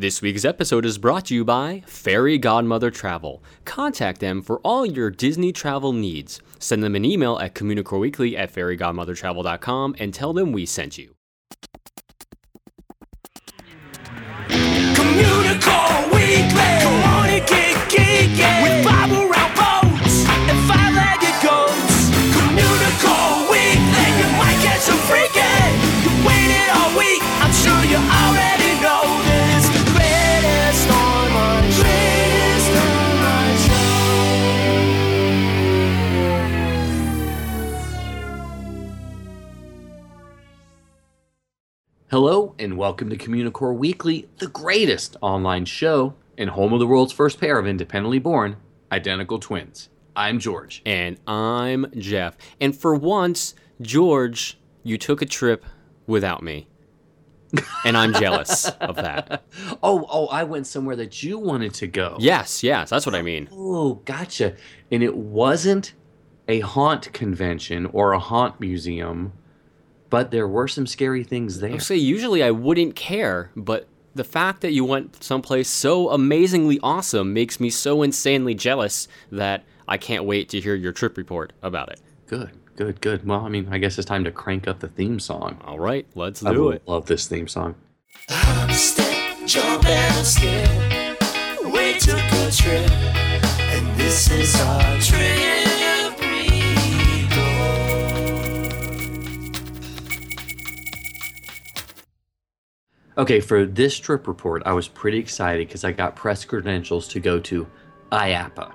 This week's episode is brought to you by Fairy Godmother Travel. Contact them for all your Disney travel needs. Send them an email at communicoreweekly at fairygodmothertravel.com and tell them we sent you. Communicore Weekly. Hello, and welcome to Communicore Weekly, the greatest online show and home of the world's first pair of independently born identical twins. I'm George. And I'm Jeff. And for once, George, you took a trip without me. And I'm jealous of that. Oh, oh, I went somewhere that you wanted to go. Yes, yes, that's what I mean. Oh, gotcha. And it wasn't a haunt convention or a haunt museum, but there were some scary things there. I say usually I wouldn't care, but the fact that you went someplace so amazingly awesome makes me so insanely jealous that I can't wait to hear your trip report about it. Good, good, good. Well, I mean, I guess it's time to crank up the theme song. All right, let's I do it. I love this theme song. Jump and skip. We took a trip, and this is our trip. Okay, for this trip report, I was pretty excited because I got press credentials to go to IAAPA,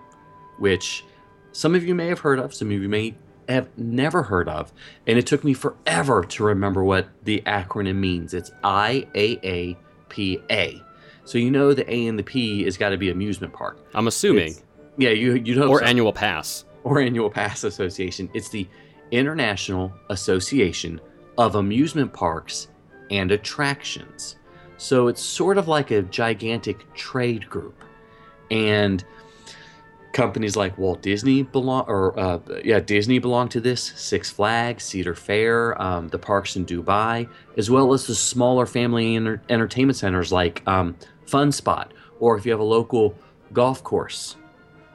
which some of you may have heard of, some of you may have never heard of, and it took me forever to remember what the acronym means. It's IAAPA. So you know the A and the P has got to be amusement park. I'm assuming. It's- Yeah, you you hope Or so. annual pass. or annual pass association. It's the International Association of Amusement Parks and Attractions. So it's sort of like a gigantic trade group. And companies like Walt Disney belong, or uh, yeah, Disney belong to this. Six Flags, Cedar Fair, um, the parks in Dubai, as well as the smaller family enter- entertainment centers like um, Fun Spot, or if you have a local golf course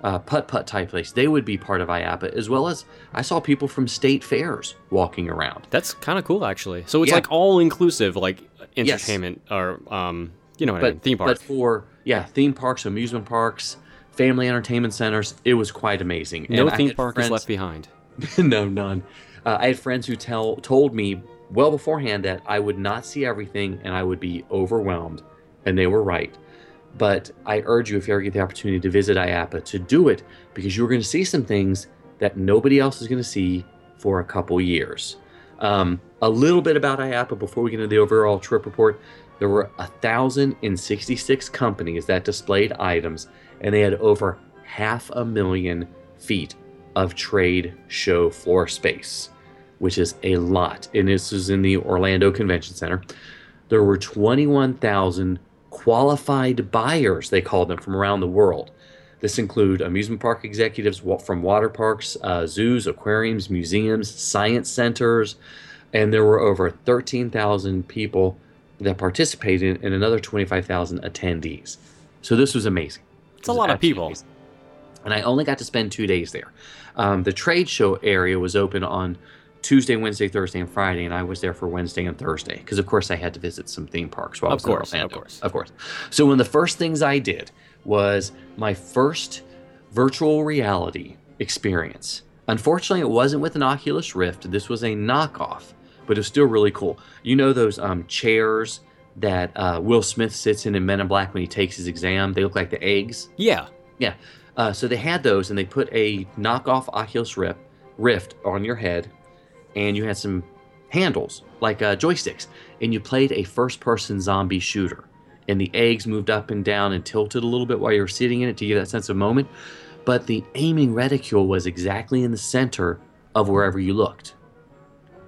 uh, putt putt type place, they would be part of IAAPA, as well as I saw people from state fairs walking around. That's kind of cool, actually. So it's Yeah. like all inclusive, like Yes. entertainment or um, you know what I mean, theme parks. But for yeah, theme parks, amusement parks, family entertainment centers, it was quite amazing. no And theme park is friends- left behind. no, none. Uh, I had friends who tell told me well beforehand that I would not see everything and I would be overwhelmed, and they were right. But I urge you, if you ever get the opportunity to visit IAAPA, to do it because you're going to see some things that nobody else is going to see for a couple years. Um, a little bit about IAAPA before we get into the overall trip report. There were 1,066 companies that displayed items, and they had over half a million feet of trade show floor space, which is a lot. And this is in the Orlando Convention Center. There were 21,000 qualified buyers, they called them, from around the world. This include amusement park executives from water parks, uh, zoos, aquariums, museums, science centers, and there were over 13,000 people that participated and another 25,000 attendees. So this was amazing. It's a lot of people. amazing. And I only got to spend two days there. Um, the trade show area was open on Tuesday, Wednesday, Thursday, and Friday, and I was there for Wednesday and Thursday because, of course, I had to visit some theme parks while I Of was in course, of course. of course. So one of the first things I did was my first virtual reality experience. Unfortunately, it wasn't with an Oculus Rift. This was a knockoff, but it was still really cool. You know those um, chairs that uh, Will Smith sits in in Men in Black when he takes his exam? They look like the eggs. Yeah. Yeah. Uh, so they had those, and they put a knockoff Oculus Rift, Rift on your head, and you had some handles like uh, joysticks, and you played a first-person zombie shooter. And the eggs moved up and down and tilted a little bit while you were sitting in it to give that sense of moment. But the aiming reticule was exactly in the center of wherever you looked.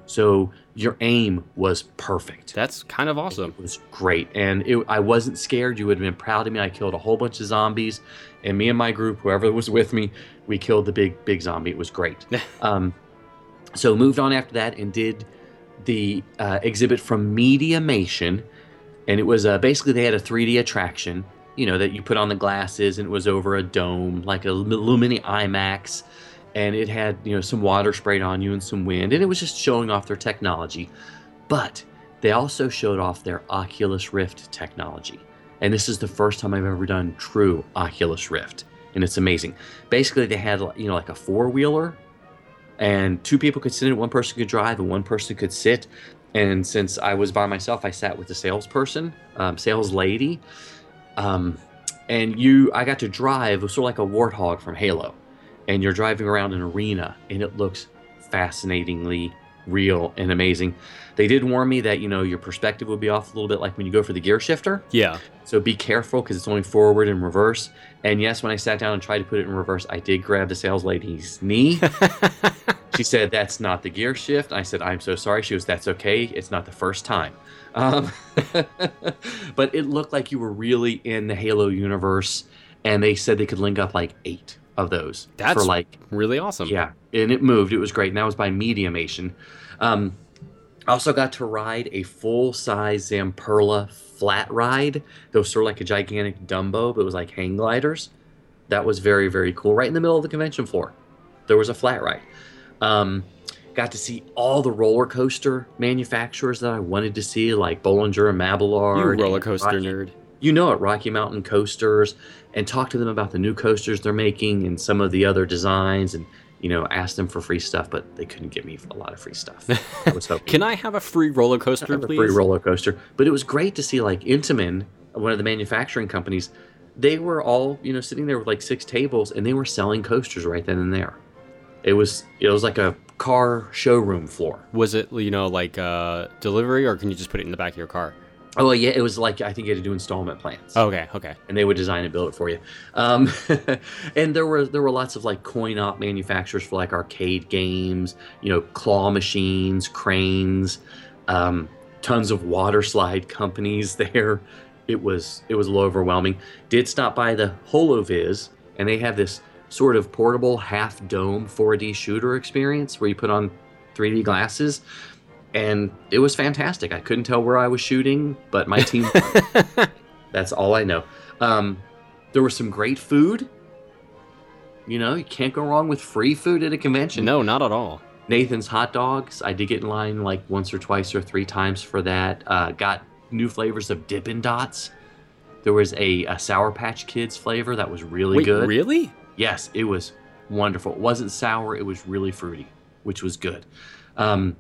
So your aim was perfect. That's kind of awesome. It was great, and it, I wasn't scared. You would have been proud of me. I killed a whole bunch of zombies, and me and my group, whoever was with me, we killed the big big zombie. It was great. um, so moved on after that and did the uh, exhibit from Mediamation, and it was uh, basically they had a 3D attraction, you know, that you put on the glasses, and it was over a dome, like a Lumini IMAX, and it had you know some water sprayed on you and some wind, and it was just showing off their technology. But they also showed off their Oculus Rift technology, and this is the first time I've ever done true Oculus Rift, and it's amazing. Basically, they had you know like a four wheeler and two people could sit in it. One person could drive, and one person could sit. And since I was by myself, I sat with the salesperson, um, sales lady, um, and you. I got to drive. Was sort of like a warthog from Halo, and you're driving around an arena, and it looks fascinatingly real and amazing. They did warn me that you know your perspective would be off a little bit, like when you go for the gear shifter. Yeah. So be careful because it's only forward and reverse. And yes, when I sat down and tried to put it in reverse, I did grab the sales lady's knee. she said, That's not the gear shift. I said, I'm so sorry. She was, That's okay. It's not the first time. Um, but it looked like you were really in the Halo universe. And they said they could link up like eight of those That's for like really awesome. yeah, and it moved. It was great. And that was by Mediamation. Um, I also got to ride a full size Zamperla flat ride. That was sort of like a gigantic Dumbo, but it was like hang gliders. That was very, very cool. Right in the middle of the convention floor, there was a flat ride. Um, got to see all the roller coaster manufacturers that I wanted to see, like Bolliger and You Mabillard. and roller coaster Rocky- nerd. you know it, Rocky Mountain Coasters, and talk to them about the new coasters they're making and some of the other designs, and you know, ask them for free stuff, but they couldn't give me a lot of free stuff. I was hoping. Can I have a free roller coaster, please? free roller coaster? But it was great to see like Intamin, one of the manufacturing companies. They were all you know sitting there with like six tables, and they were selling coasters right then and there. It was it was like a car showroom floor. Was it you know like uh, delivery, or can you just put it in the back of your car? Oh yeah, it was like I think you had to do installment plans. Okay, okay. and they would design and build it for you. Um, and there were there were lots of like coin op manufacturers for like arcade games, you know, claw machines, cranes, um, tons of water slide companies there. It was it was a little overwhelming. Did stop by the Holovis, and they have this sort of portable half dome 4D shooter experience where you put on 3D glasses. And it was fantastic. I couldn't tell where I was shooting, but my team that's all I know. Um, there was some great food. You know, you can't go wrong with free food at a convention. No, not at all. Nathan's hot dogs. I did get in line like once or twice or three times for that. Uh, got new flavors of Dippin' Dots. There was a, a Sour Patch Kids flavor that was really Wait, good. really? Yes, it was wonderful. It wasn't sour, it was really fruity, which was good. Um,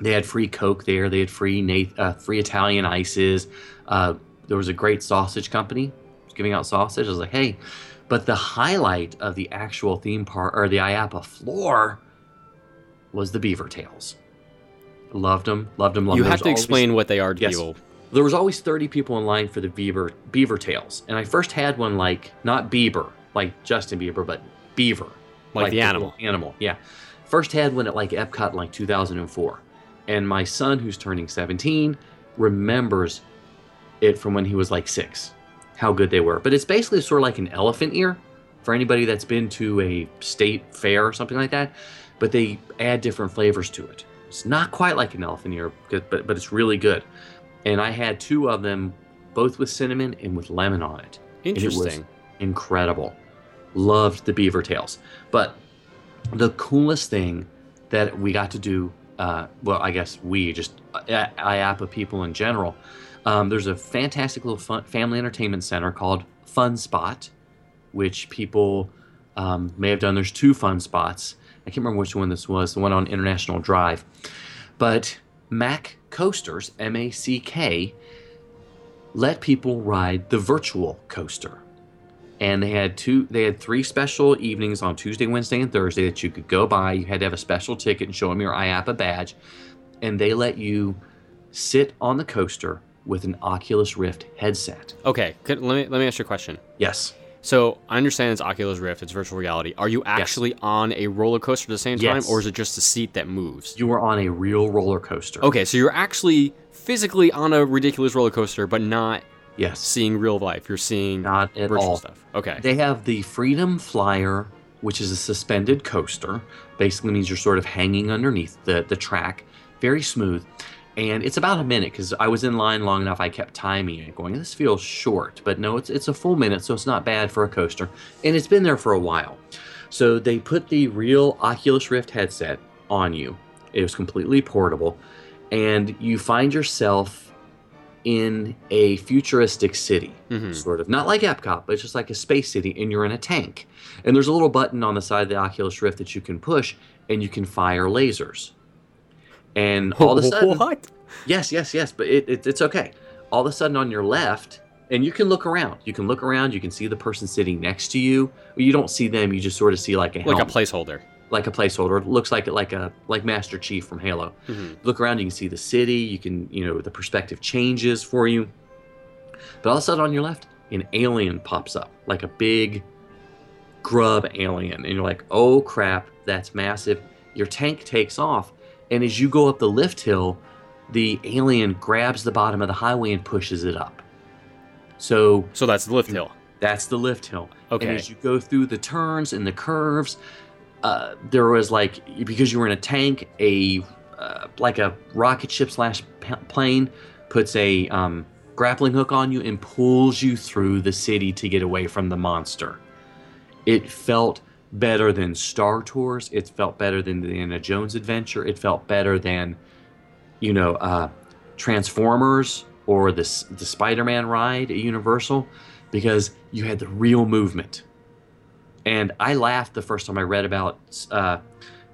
they had free Coke there. They had free Nath- uh, free Italian ices. Uh, there was a great sausage company giving out sausage. I was like, hey, but the highlight of the actual theme park or the IAAPA floor was the beaver tails. Loved them, loved them, loved you them. have to always- explain what they are to Yes. people. there was always 30 people in line for the beaver beaver tails and i first had one like not bieber like justin bieber but beaver Like the animal. animal yeah first had one at like epcot in like 2004 and my son who's turning 17 remembers it from when he was like six how good they were but it's basically sort of like an elephant ear for anybody that's been to a state fair or something like that but they add different flavors to it it's not quite like an elephant ear but, but, it's really good and I had two of them, both with cinnamon and with lemon on it. And it Interesting. incredible. Loved the beaver tails. But the coolest thing that we got to do, uh, well, I guess we just uh, IAAPA people in general. Um, there's a fantastic little fun, family entertainment center called Fun Spot, which people um, may have done. There's two fun spots. I can't remember which one this was. The one on International Drive, but Mack Coasters, M A C K, let people ride the virtual coaster. And they had two they had three special evenings on Tuesday, Wednesday, and Thursday that you could go by. You had to have a special ticket and show them your IAAPA badge. And they let you sit on the coaster with an Oculus Rift headset. Okay, could, let me let me ask you a question. Yes. So I understand it's Oculus Rift, it's virtual reality. Are you actually on a roller coaster at the same time, Yes. or is it just a seat that moves? You were on a real roller coaster. Okay, so you're actually physically on a ridiculous roller coaster, but not Yes. seeing real life. You're seeing Not at virtual all. stuff. Okay. They have the Freedom Flyer, which is a suspended coaster. Basically means you're sort of hanging underneath the, the track. Very smooth. and it's about a minute because I was in line long enough. I kept timing it, going, "This feels short," but no, it's it's a full minute, so it's not bad for a coaster, and it's been there for a while. So they put the real Oculus Rift headset on you. It was completely portable, and you find yourself in a futuristic city, Mhm. sort of not like Epcot, but it's just like a space city, and you're in a tank. And there's a little button on the side of the Oculus Rift that you can push, and you can fire lasers. And all of a sudden, what? Yes, yes, yes, but it, it, it's okay. All of a sudden on your left, and you can look around. You can look around. You can see the person sitting next to you. You don't see them. You just sort of see like a Like a placeholder. Like a placeholder. It looks like it like a like Master Chief from Halo. Mhm. Look around. You can see the city. You can you know the perspective changes for you. But all of a sudden on your left, an alien pops up like a big grub alien, and you're like, oh crap, that's massive. Your tank takes off, and as you go up the lift hill, the alien grabs the bottom of the highway and pushes it up. So So that's the lift hill. that's the lift hill. Okay. And as you go through the turns and the curves, uh, there was like because you were in a tank, a uh, like a rocket ship slash plane puts a um, grappling hook on you and pulls you through the city to get away from the monster. It felt better than Star Tours. It felt better than the Indiana Jones adventure. It felt better than, you know, uh, Transformers or the the Spider-Man ride at Universal, because you had the real movement. And I laughed the first time I read about uh,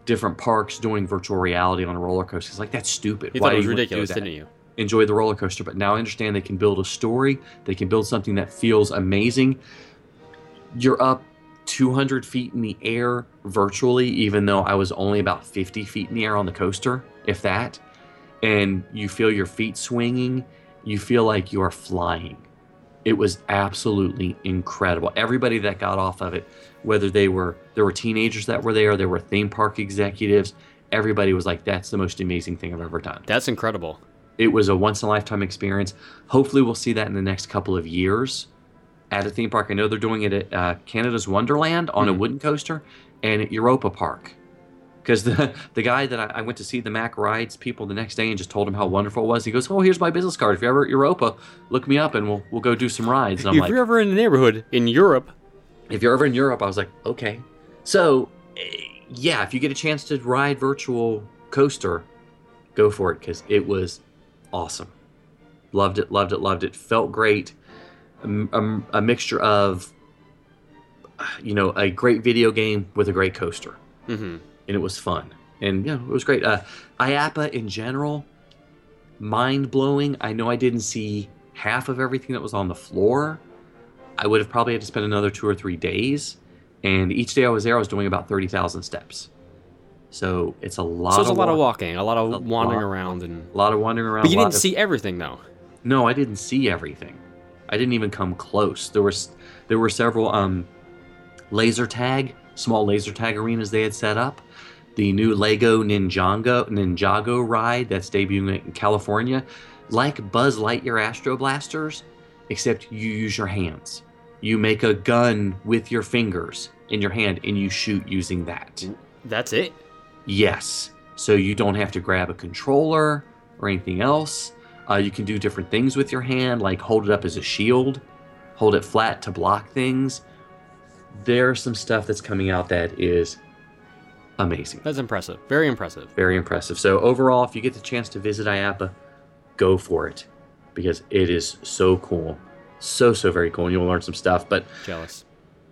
different parks doing virtual reality on a roller coaster. It's like that's stupid. You Why thought it was do you want to do ridiculous, didn't you? enjoy the roller coaster, but now I understand they can build a story. They can build something that feels amazing. You're up 200 feet in the air virtually, even though I was only about 50 feet in the air on the coaster, if that. And you feel your feet swinging. You feel like you are flying. It was absolutely incredible. Everybody that got off of it, whether they were there were teenagers that were there, there were theme park executives, everybody was like, "That's the most amazing thing I've ever done." That's incredible. it was a once in a lifetime experience. Hopefully, we'll see that in the next couple of years at a theme park. I know they're doing it at uh, Canada's Wonderland on a Mhm. wooden coaster and at Europa Park. Because the the guy that I, I went to see the Mack Rides people the next day and just told him how wonderful it was. He goes, "Oh, here's my business card. If you're ever at Europa, look me up and we'll we'll go do some rides." And I'm if like, you're ever in the neighborhood in Europe, if you're ever in Europe, I was like, okay. So, eh, yeah, if you get a chance to ride virtual coaster, go for it because it was awesome. Loved it, loved it, loved it. Felt great. A, a- a mixture of, you know, a great video game with a great coaster, hmm and it was fun. And yeah, it was great. Uh, IAAPA in general, mind blowing. I know I didn't see half of everything that was on the floor. I would have probably had to spend another two or three days. And each day I was there, I was doing about 30,000 steps. So it's a lot so it's a of lot of walking, a lot of A wandering lot. around, and a lot of wandering around. but you didn't of- see everything though. No, I didn't see everything. I didn't even come close. There was there were several um, laser tag, small laser tag arenas they had set up. The new Lego Ninjago Ninjago ride that's debuting in California, like Buzz Lightyear Astro Blasters, except you use your hands. You make a gun with your fingers in your hand and you shoot using that. That's it. Yes. So you don't have to grab a controller or anything else. Uh, you can do different things with your hand, like hold it up as a shield, hold it flat to block things. There's some stuff that's coming out that is amazing. That's impressive. Very impressive. Very impressive. So, overall, if you get the chance to visit IAAPA, go for it because it is so cool. So, so very cool. And you'll learn some stuff. But Jealous.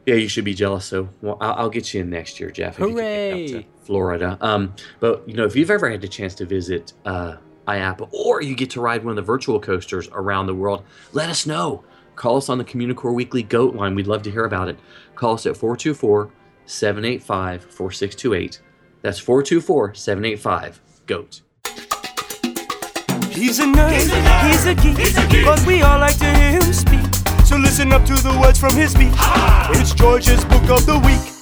yeah, you should be jealous. So well, I'll, I'll get you in next year, Jeff. if you can Hooray! to Florida. Um, but you know, if you've ever had the chance to visit uh, IAAPA, or you get to ride one of the virtual coasters around the world, let us know. Call us on the Communicore Weekly Goat line. We'd love to hear about it. Call us at 424 785 4628. That's 424 785 GOAT. He's a nerd, he's a nerd. He's a geek, but we all like to hear him speak. So listen up to the words from his speech. It's George's Book of the Week.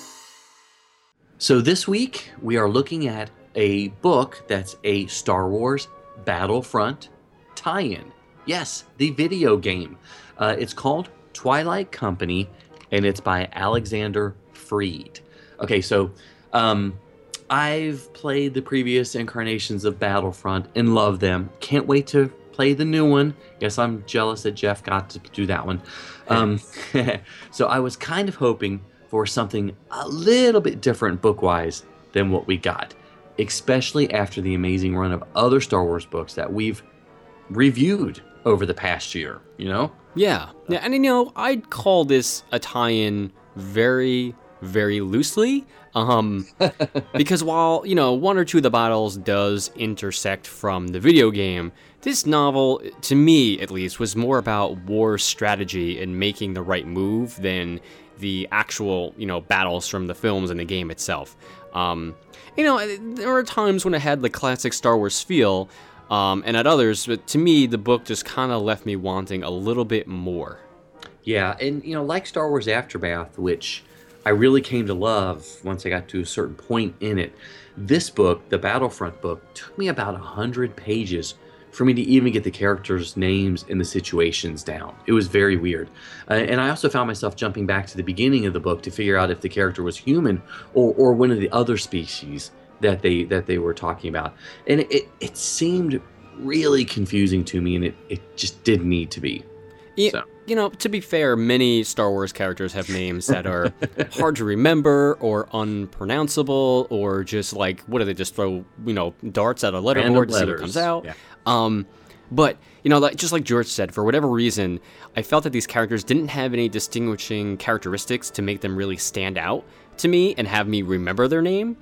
So this week we are looking at a book that's a Star Wars Battlefront tie-in. Yes, the video game. Uh, it's called Twilight Company, and it's by Alexander Freed. Okay, so um, I've played the previous incarnations of Battlefront and love them. Can't wait to play the new one. Yes, I'm jealous that Jeff got to do that one. Um, so I was kind of hoping for something a little bit different book wise than what we got, especially after the amazing run of other Star Wars books that we've reviewed over the past year, you know? Yeah, yeah, and you know, I'd call this a tie-in very, very loosely, um, because while you know one or two of the battles does intersect from the video game, this novel, to me at least, was more about war strategy and making the right move than the actual you know battles from the films and the game itself. Um, you know, there were times when it had the classic Star Wars feel, um, and at others, but to me, the book just kind of left me wanting a little bit more. Yeah, and you know, like Star Wars Aftermath, which I really came to love once I got to a certain point in it. This book, the Battlefront book, took me about a hundred pages for me to even get the characters' names and the situations down. It was very weird. Uh, and I also found myself jumping back to the beginning of the book to figure out if the character was human or, or one of the other species that they that they were talking about. And it, it seemed really confusing to me and it, it just didn't need to be. Yeah, So. You know, to be fair, many Star Wars characters have names that are hard to remember or unpronounceable or just like, what do they just throw, you know, darts at a letterboard to see what comes out? yeah. Um, but, you know, like, just like George said, for whatever reason, I felt that these characters didn't have any distinguishing characteristics to make them really stand out to me and have me remember their name.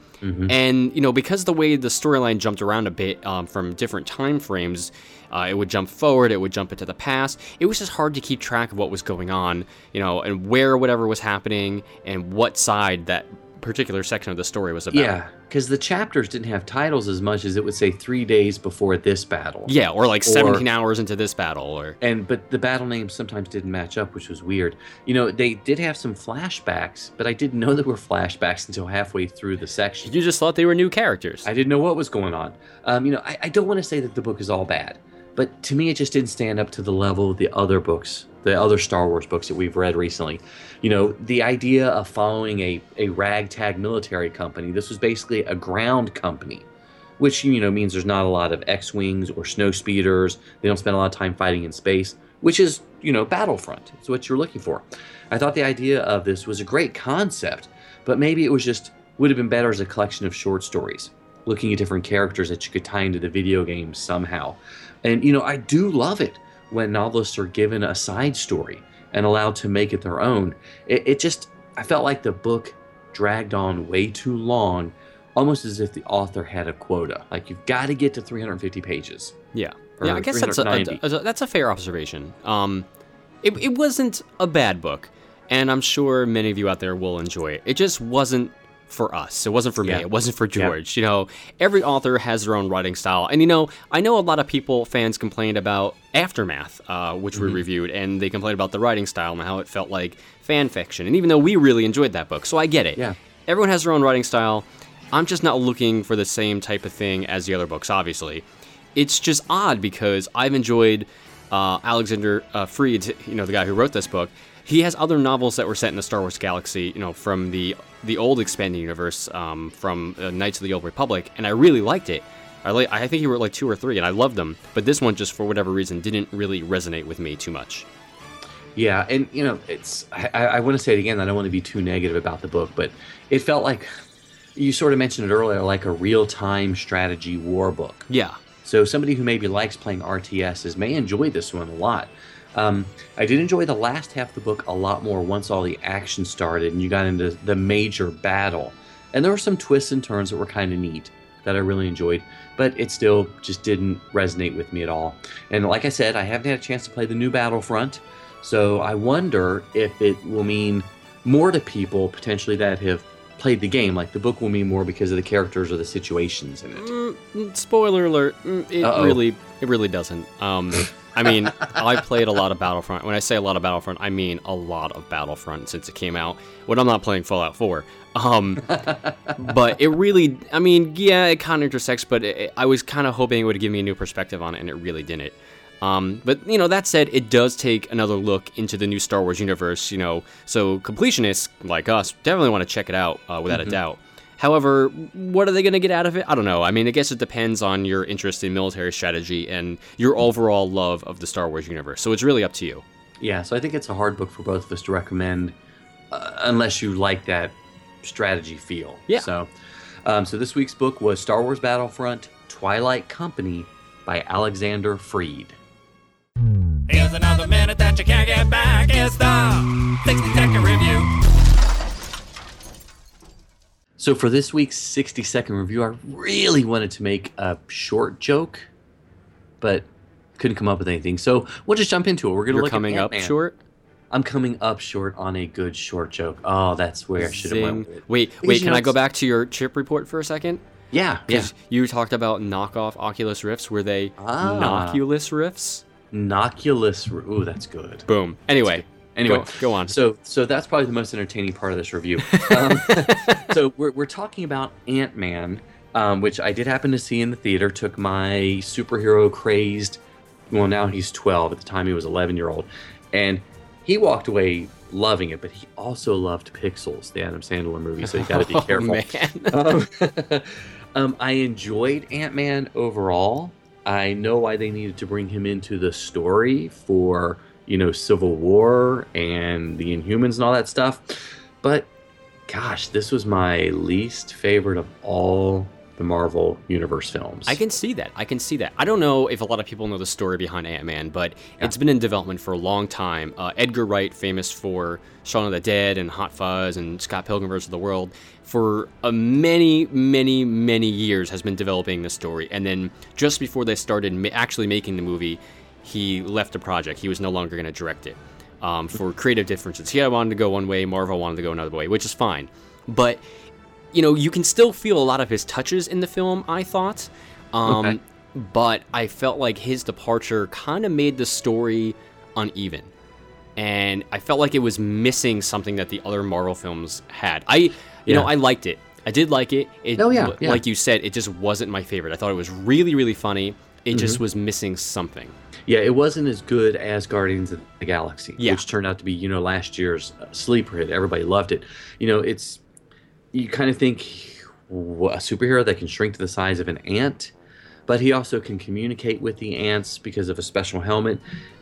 And, you know, because the way the storyline jumped around a bit um, from different time frames, uh, it would jump forward, it would jump into the past. It was just hard to keep track of what was going on, you know, and where whatever was happening and what side that particular section of the story was about. Yeah, because the chapters didn't have titles as much as it would say three days before this battle. Yeah, or like Or- 17 hours into this battle, or. And but the battle names sometimes didn't match up, which was weird. You know, they did have some flashbacks, but I didn't know there were flashbacks until halfway through the section. You just thought they were new characters. I didn't know what was going on. Um, you know, I, I don't want to say that the book is all bad, but to me, it just didn't stand up to the level of the other books, the other Star Wars books that we've read recently. You know, the idea of following a, a ragtag military company, this was basically a ground company, which, you know, means there's not a lot of X Wings or snow speeders. They don't spend a lot of time fighting in space, which is, you know, Battlefront. It's what you're looking for. I thought the idea of this was a great concept, but maybe it was just, would have been better as a collection of short stories looking at different characters that you could tie into the video game somehow. And you know, I do love it when novelists are given a side story and allowed to make it their own. It, it just, I felt like the book dragged on way too long, almost as if the author had a quota. Like you've got to get to 350 pages. Yeah, yeah. I guess that's a, a, a- that's a fair observation. Um, it, it wasn't a bad book, and I'm sure many of you out there will enjoy it. It just wasn't for us. It wasn't for me. Yeah. It wasn't for George. You know, every author has their own writing style, and you know, I know a lot of people, fans, complained about Aftermath, uh, which Mm-hmm. we reviewed, and they complained about the writing style and how it felt like fan fiction. And even though we really enjoyed that book, so I get it. Yeah. Everyone has their own writing style. I'm just not looking for the same type of thing as the other books, obviously. It's just odd because I've enjoyed uh, Alexander uh, Freed, you know, the guy who wrote this book. He has other novels that were set in the Star Wars galaxy, you know, from the the old expanded universe, um, from uh, Knights of the Old Republic, and I really liked it. I like, I think he wrote like two or three, and I loved them. But this one, just for whatever reason, didn't really resonate with me too much. Yeah, and you know, it's I, I I want to say it again. I don't want to be too negative about the book, but it felt like you sort of mentioned it earlier, like a real-time strategy war book. Yeah, So somebody who maybe likes playing RTSs may enjoy this one a lot. Um, I did enjoy the last half of the book a lot more once all the action started and you got into the major battle. And there were some twists and turns that were kind of neat that I really enjoyed, but it still just didn't resonate with me at all. And like I said, I haven't had a chance to play the new Battlefront, so I wonder if it will mean more to people potentially that have played the game. Like the book will mean more because of the characters or the situations in it. Mm, spoiler alert. mm, It Uh-oh. really, it really doesn't. Um, I mean, I played a lot of Battlefront. When I say a lot of Battlefront, I mean a lot of Battlefront since it came out. When I'm not playing Fallout 4. Um, but it really, I mean, yeah, it kind of intersects. But it, I was kind of hoping it would give me a new perspective on it, and it really didn't. Um, but you know, that said, it does take another look into the new Star Wars universe. You know, so completionists like us definitely want to check it out uh, without a doubt. However, what are they going to get out of it? I don't know. I mean, I guess it depends on your interest in military strategy and your overall love of the Star Wars universe. So it's really up to you. Yeah, so I think it's a hard book for both of us to recommend, uh, unless you like that strategy feel. Yeah. So, um, so this week's book was Star Wars Battlefront: Twilight Company by Alexander Freed. Here's another minute that you can't get back. It's the 60 second review. So for this week's 60 second review, I really wanted to make a short joke, but couldn't come up with anything. So we'll just jump into it. We're gonna You're look coming at up Ant-Man. short. I'm coming up short on a good short joke. Oh, that's where I should have went with it. Wait, Because, wait. Can know, I go back to your chip report for a second? Yeah, yeah. Because you talked about knockoff Oculus Rifts. Were they Ah. Noculus Rifts? Noculus. Ooh, that's good. Boom. Anyway, Anyway, go, go on. So, so that's probably the most entertaining part of this review. Um, so we're, we're talking about Ant Man, um, which I did happen to see in the theater. Took my superhero crazed, well now he's 12. At the time he was 11 year old, and he walked away loving it. But he also loved Pixels, the Adam Sandler movie. So you got to be Oh, careful. man. um, um, I enjoyed Ant Man overall. I know why they needed to bring him into the story for you know Civil War and the Inhumans and all that stuff, but gosh, this was my least favorite of all the Marvel Universe films. I can see that. I can see that. I don't know if a lot of people know the story behind Ant Man, but it's been in development for a long time. Uh, Edgar Wright, famous for Shaun of the Dead and Hot Fuzz and Scott Pilgrim vs. the World, for a many, many, many years has been developing the story. And then just before they started ma- actually making the movie, he left the project. He was no longer going to direct it um, for creative differences. He wanted to go one way, Marvel wanted to go another way, which is fine. But you know, you can still feel a lot of his touches in the film, I thought. Um, Okay. But I felt like his departure kind of made the story uneven. And I felt like it was missing something that the other Marvel films had. I, you know, I liked it. I did like it. it Oh, yeah, yeah. Like you said, it just wasn't my favorite. I thought it was really, really funny. It Mm-hmm. just was missing something. Yeah, it wasn't as good as Guardians of the Galaxy, Yeah. which turned out to be, you know, last year's uh, sleeper hit. Everybody loved it. You know, it's you kind of think a superhero that can shrink to the size of an ant, but he also can communicate with the ants because of a special helmet.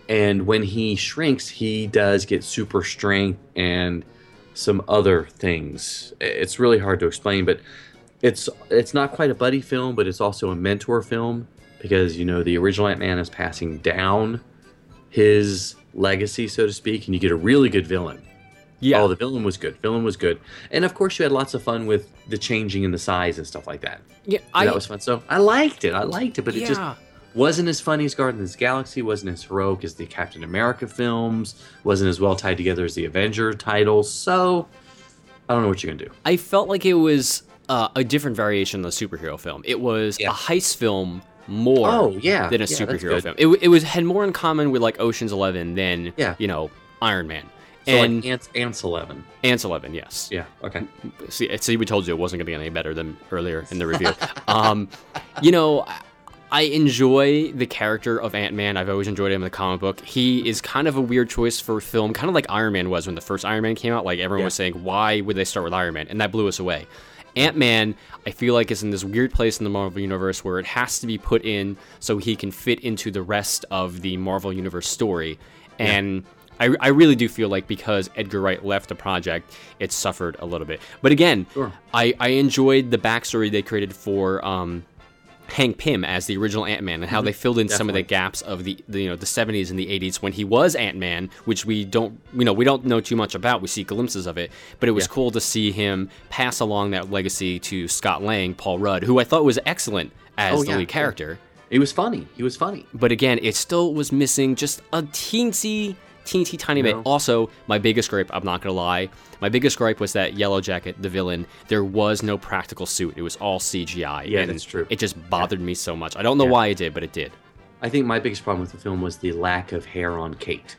And when he shrinks, he does get super strength and some other things. It's really hard to explain, but it's it's not quite a buddy film, but it's also a mentor film because you know the original Ant Man is passing down his legacy, so to speak, and you get a really good villain. Yeah. Oh, the villain was good. Villain was good, and of course you had lots of fun with the changing in the size and stuff like that. yeah. I, that was fun. So I liked it. I liked it, but it just wasn't as funny as Guardians of the Galaxy. wasn't as heroic as the Captain America films. wasn't as well tied together as the Avenger titles. So I don't know what you're gonna do. I felt like it was uh, a different variation of the superhero film. It was Yeah. a heist film more Oh, yeah. than a Yeah, superhero film. It, it was had more in common with like Ocean's Eleven than Yeah. you know Iron Man So and like Ants, Ants Eleven. Ants Eleven. Yes. Yeah. Okay. See, see, we told you it wasn't going to be any better than earlier in the review. um, you know, I- enjoy the character of Ant Man. I've always enjoyed him in the comic book. He is kind of a weird choice for film, kind of like Iron Man was when the first Iron Man came out. Like everyone Yeah. was saying, why would they start with Iron Man? And that blew us away. Ant Man, I feel like, is in this weird place in the Marvel Universe where it has to be put in so he can fit into the rest of the Marvel Universe story. And I, I really do feel like because Edgar Wright left the project, it suffered a little bit. But again, Sure. I, I enjoyed the backstory they created for um, Hank Pym as the original Ant Man and how they filled in some of the Mm-hmm. Gaps of the, the you know the 70s and the 80s when he was Ant Man, which we don't you know we don't know too much about. We see glimpses of it, but it was Yeah. cool to see him pass along that legacy to Scott Lang, Paul Rudd, who I thought was excellent as Oh, the yeah, lead yeah. character. He was funny. He was funny. But again, it still was missing just a teensy, teensy tiny bit. Also, my biggest gripe, I'm not gonna lie, my biggest gripe was that Yellow Jacket, the villain, there was no practical suit. It was all CGI. Yeah, and that's true. It just bothered me so much. I don't know Yeah. why it did, but it did. I think my biggest problem with the film was the lack of hair on Kate.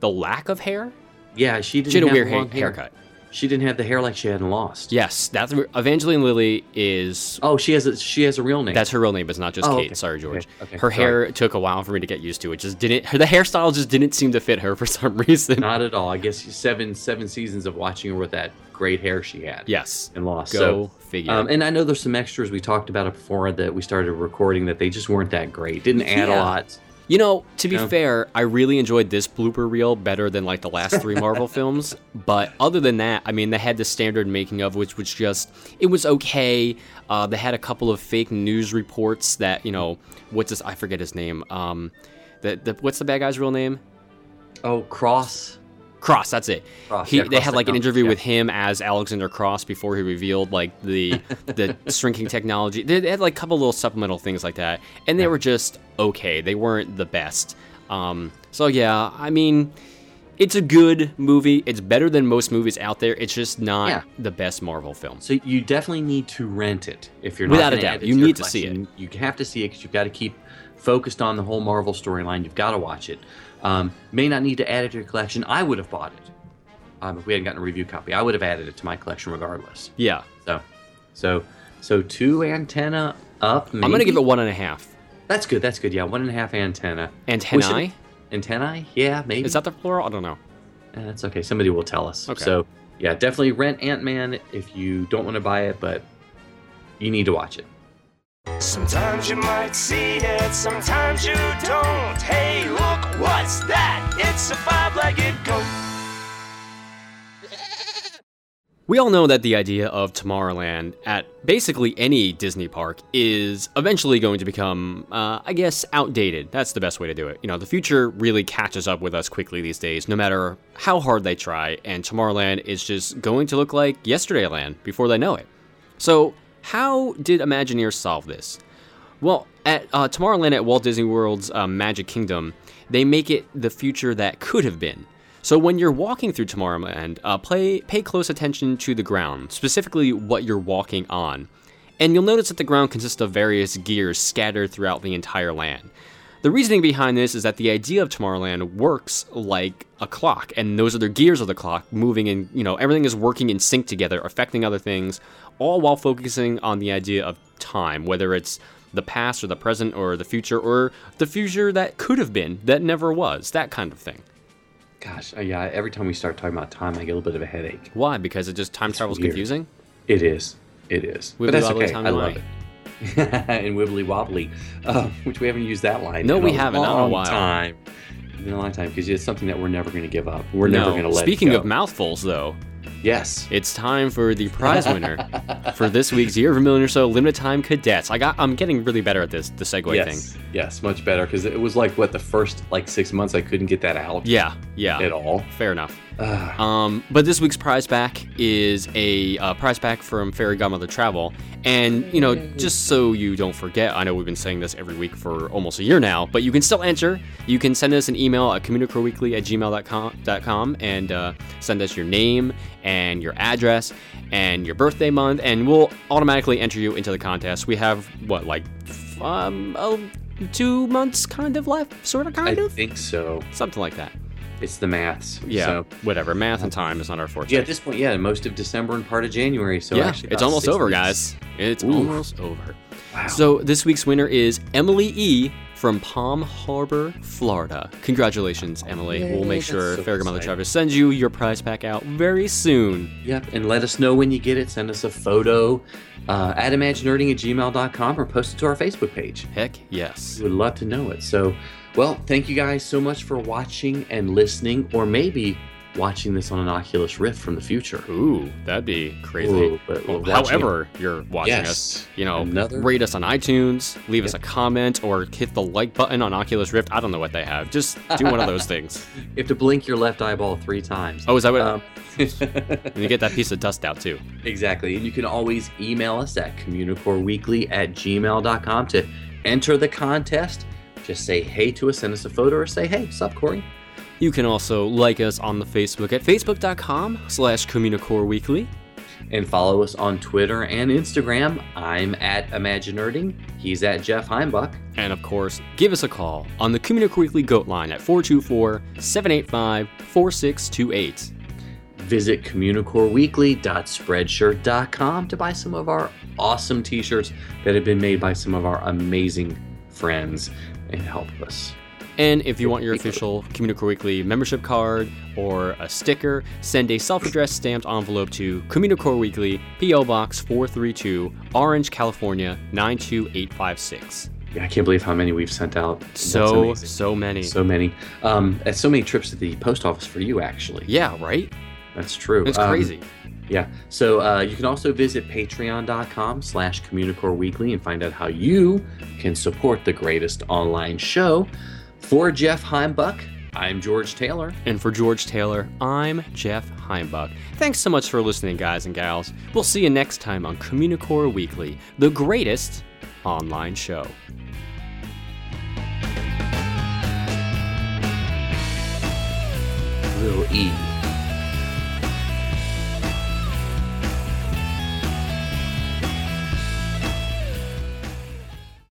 The lack of hair? Yeah, she didn't She had a weird long ha- hair. She didn't have the hair like she had in Lost. Yes, that's Evangeline Lilly is Oh, she has a she has a real name. that's her real name, but it's not just Oh, Kate. okay. Sorry, George. Okay, okay, Her sorry. hair took a while for me to get used to. It just didn't. Her, the hairstyle just didn't seem to fit her for some reason. not at all. I guess seven seven seasons of watching her with that great hair she had Yes. in Lost. Go so, figure. um, and I know there's some extras we talked about it before that we started recording that they just weren't that great. Didn't add a lot. You know, to be Yeah. fair, I really enjoyed this blooper reel better than like the last three Marvel films. But other than that, I mean, they had the standard making of, which was just it was okay. Uh, they had a couple of fake news reports that you know, what's this? I forget his name. Um, the, the what's the bad guy's real name? Oh, Cross. Cross, that's it. Cross, he, yeah, they had like an interview yeah. with him as Alexander Cross before he revealed like the the shrinking technology. They, they had like a couple little supplemental things like that, and they were just okay. They weren't the best. Um, so yeah, I mean, it's a good movie. It's better than most movies out there. It's just not Yeah. the best Marvel film. So you definitely need to rent it if you're Without a doubt. You need to see collection. You have to see it because you've got to keep focused on the whole Marvel storyline. You've got to watch it. Um, may not need to add it to your collection. I would have bought it um, if we hadn't gotten a review copy. I would have added it to my collection regardless. Yeah, So, so, so two antenna up. I'm gonna give it one and a half. That's good. That's good. Yeah, one and a half antenna. Antennae? Antennae? Yeah, maybe. Is that the plural? I don't know. Eh, that's okay. Somebody will tell us. Okay. So, yeah, definitely rent Ant Man if you don't want to buy it, but you need to watch it. Sometimes you might see it, sometimes you don't. Hey, look, what's that? It's a five legged goat. We all know that the idea of Tomorrowland at basically any Disney park is eventually going to become, uh, I guess, outdated. That's the best way to do it. You know, the future really catches up with us quickly these days, no matter how hard they try, and Tomorrowland is just going to look like Yesterdayland before they know it. So, how did Imagineers solve this? Well, at uh, Tomorrowland at Walt Disney World's uh, Magic Kingdom, they make it the future that could have been. So when you're walking through Tomorrowland, uh, play, pay close attention to the ground, specifically what you're walking on. And you'll notice that the ground consists of various gears scattered throughout the entire land. The reasoning behind this is that the idea of Tomorrowland works like a clock, and those are the gears of the clock moving and you know everything is working in sync together, affecting other things, all while focusing on the idea of time, whether it's the past or the present or the future or the future that could have been that never was, that kind of thing. Gosh, uh, yeah. Every time we start talking about time, I get a little bit of a headache. Why? Because it just time travel's weird. confusing. It is. It is. Wibbly but that's wobbly okay. time I to love it. and wibbly wobbly, uh, which we haven't used that line. No, we haven't, not in a long while. Time. In a long time, because it's something that we're never going to give up. We're never going to let. Speaking of mouthfuls, though, yes, it's time for the prize winner for this week's Year of a Million or So limited time cadets. I got, I'm getting really better at this, the segue yes, thing. yes, much better because it was like what the first like six months I couldn't get that out. Yeah, yeah. at all. Fair enough. Ugh. Um, but this week's prize pack is a uh, prize pack from Fairy Godmother Travel. And, you know, just so you don't forget, I know we've been saying this every week for almost a year now, but you can still enter. You can send us an email at communicoreweekly at gmail.com and uh, send us your name and your address and your birthday month, and we'll automatically enter you into the contest. We have, what, like, um, oh, two months kind of left? Sort of, I kind of? think so. Something like that. It's the maths. Yeah, So, whatever. Math and time is not our forte. yeah, at this point, yeah, most of December and part of January. So yeah, it's almost over, weeks. guys. It's Ooh. almost over. Wow. So this week's winner is Emily E. from Palm Harbor, Florida. Congratulations, Emily. Yay, we'll make sure so Fairy Godmother. Travel sends you your prize pack out very soon. Yep, and let us know when you get it. Send us a photo uh, at imaginerding at gmail.com or post it to our Facebook page. Heck yes. We would love to know it. So, well, thank you guys so much for watching and listening, or maybe watching this on an Oculus Rift from the future. Ooh, that'd be crazy. Ooh, Well, however you're watching Yes. us, you know, Another- rate us on iTunes, leave us a comment, or hit the like button on Oculus Rift. I don't know what they have. Just do one of those things. You have to blink your left eyeball three times. Oh, is that what? Um, and you get that piece of dust out too. Exactly. And you can always email us at communicoreweekly at gmail.com to enter the contest. Just say hey to us, send us a photo, or say, hey, sup, Corey? You can also like us on the Facebook at facebook.com slash Communicore Weekly. And follow us on Twitter and Instagram. I'm at Imaginerding. He's at Jeff Heimbuck. And of course, give us a call on the Communicore Weekly Goat line at 424 785 4628. Visit communicoreweekly.spreadshirt.com to buy some of our awesome t shirts that have been made by some of our amazing friends and help us. And if you want your official Communicore Weekly membership card or a sticker, send a self addressed stamped envelope to Communicore Weekly, P.O. Box 432, Orange, California 92856. Yeah, I can't believe how many we've sent out. So, so many. so many. Um, so many trips to the post office for you, actually. yeah, right? That's true. It's Um, crazy. Yeah. So uh, you can also visit patreon.com slash Communicore Weekly and find out how you can support the greatest online show. For Jeff Heimbuck, I'm George Taylor. And for George Taylor, I'm Jeff Heimbuck. Thanks so much for listening, guys and gals. We'll see you next time on Communicore Weekly, the greatest online show. Little E.